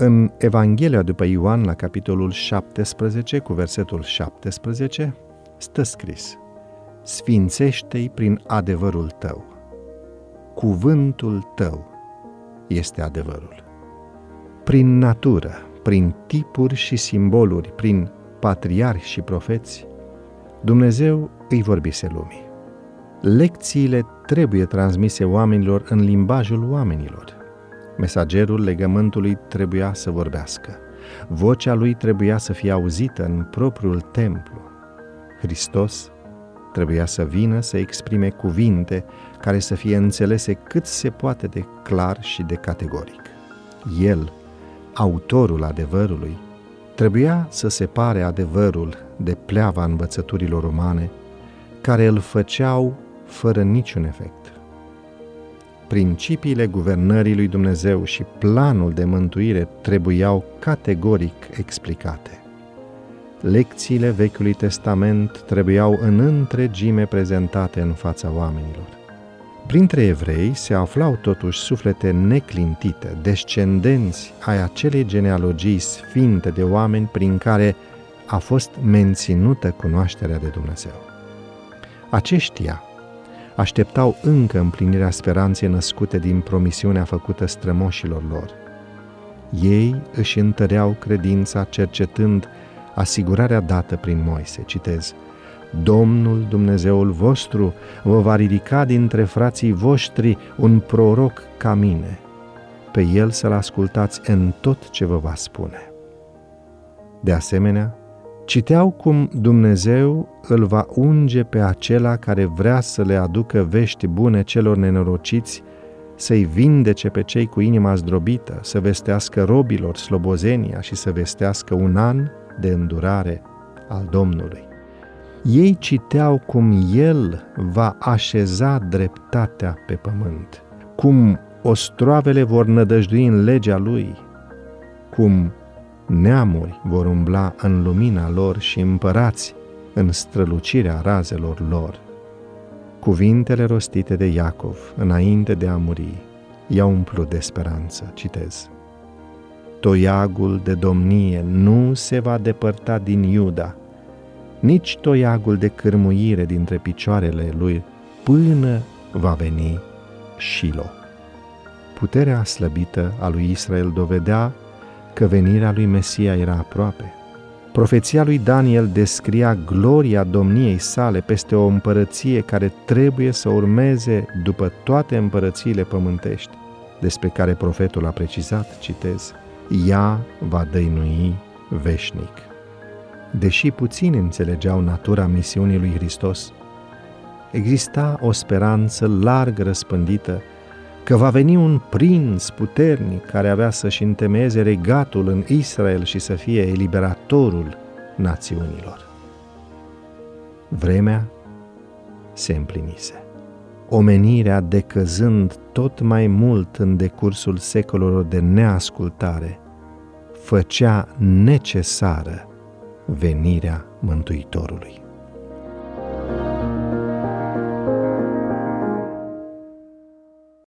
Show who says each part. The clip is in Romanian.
Speaker 1: În Evanghelia după Ioan, la capitolul 17, cu versetul 17, stă scris Sfințește-i prin adevărul tău. Cuvântul tău este adevărul. Prin natură, prin tipuri și simboluri, prin patriarhi și profeți, Dumnezeu îi vorbise lumii. Lecțiile trebuie transmise oamenilor în limbajul oamenilor. Mesagerul legământului trebuia să vorbească. Vocea lui trebuia să fie auzită în propriul templu. Hristos trebuia să vină să exprime cuvinte care să fie înțelese cât se poate de clar și de categoric. El, autorul adevărului, trebuia să separe adevărul de pleava învățăturilor umane care îl făceau fără niciun efect. Principiile guvernării lui Dumnezeu și planul de mântuire trebuiau categoric explicate. Lecțiile Vechiului Testament trebuiau în întregime prezentate în fața oamenilor. Printre evrei se aflau totuși suflete neclintite, descendenți ai acelei genealogii sfinte de oameni prin care a fost menținută cunoașterea de Dumnezeu. Aceștia așteptau încă împlinirea speranței născute din promisiunea făcută strămoșilor lor. Ei își întăreau credința cercetând asigurarea dată prin Moise. Citez, Domnul Dumnezeul vostru vă va ridica dintre frații voștri un proroc ca mine. Pe el să-l ascultați în tot ce vă va spune. De asemenea, citeau cum Dumnezeu îl va unge pe acela care vrea să le aducă vești bune celor nenorociți, să-i vindece pe cei cu inima zdrobită, să vestească robilor slobozenia și să vestească un an de îndurare al Domnului. Ei citeau cum El va așeza dreptatea pe pământ, cum ostroavele vor nădăjdui în legea Lui, cum neamuri vor umbla în lumina lor și împărați în strălucirea razelor lor. Cuvintele rostite de Iacov înainte de a muri i-au umplut de speranță, citez. Toiagul de domnie nu se va depărta din Iuda, nici toiagul de cârmuire dintre picioarele lui, până va veni Shilo. Puterea slăbită a lui Israel dovedea că venirea lui Mesia era aproape. Profeția lui Daniel descria gloria domniei sale peste o împărăție care trebuie să urmeze după toate împărățiile pământești, despre care profetul a precizat, citez, ea va dăinui veșnic. Deși puțini înțelegeau natura misiunii lui Hristos, exista o speranță larg răspândită că va veni un prinț puternic care avea să-și întemeieze regatul în Israel și să fie eliberatorul națiunilor. Vremea se împlinise. Omenirea decăzând tot mai mult în decursul secolelor de neascultare, făcea necesară venirea Mântuitorului.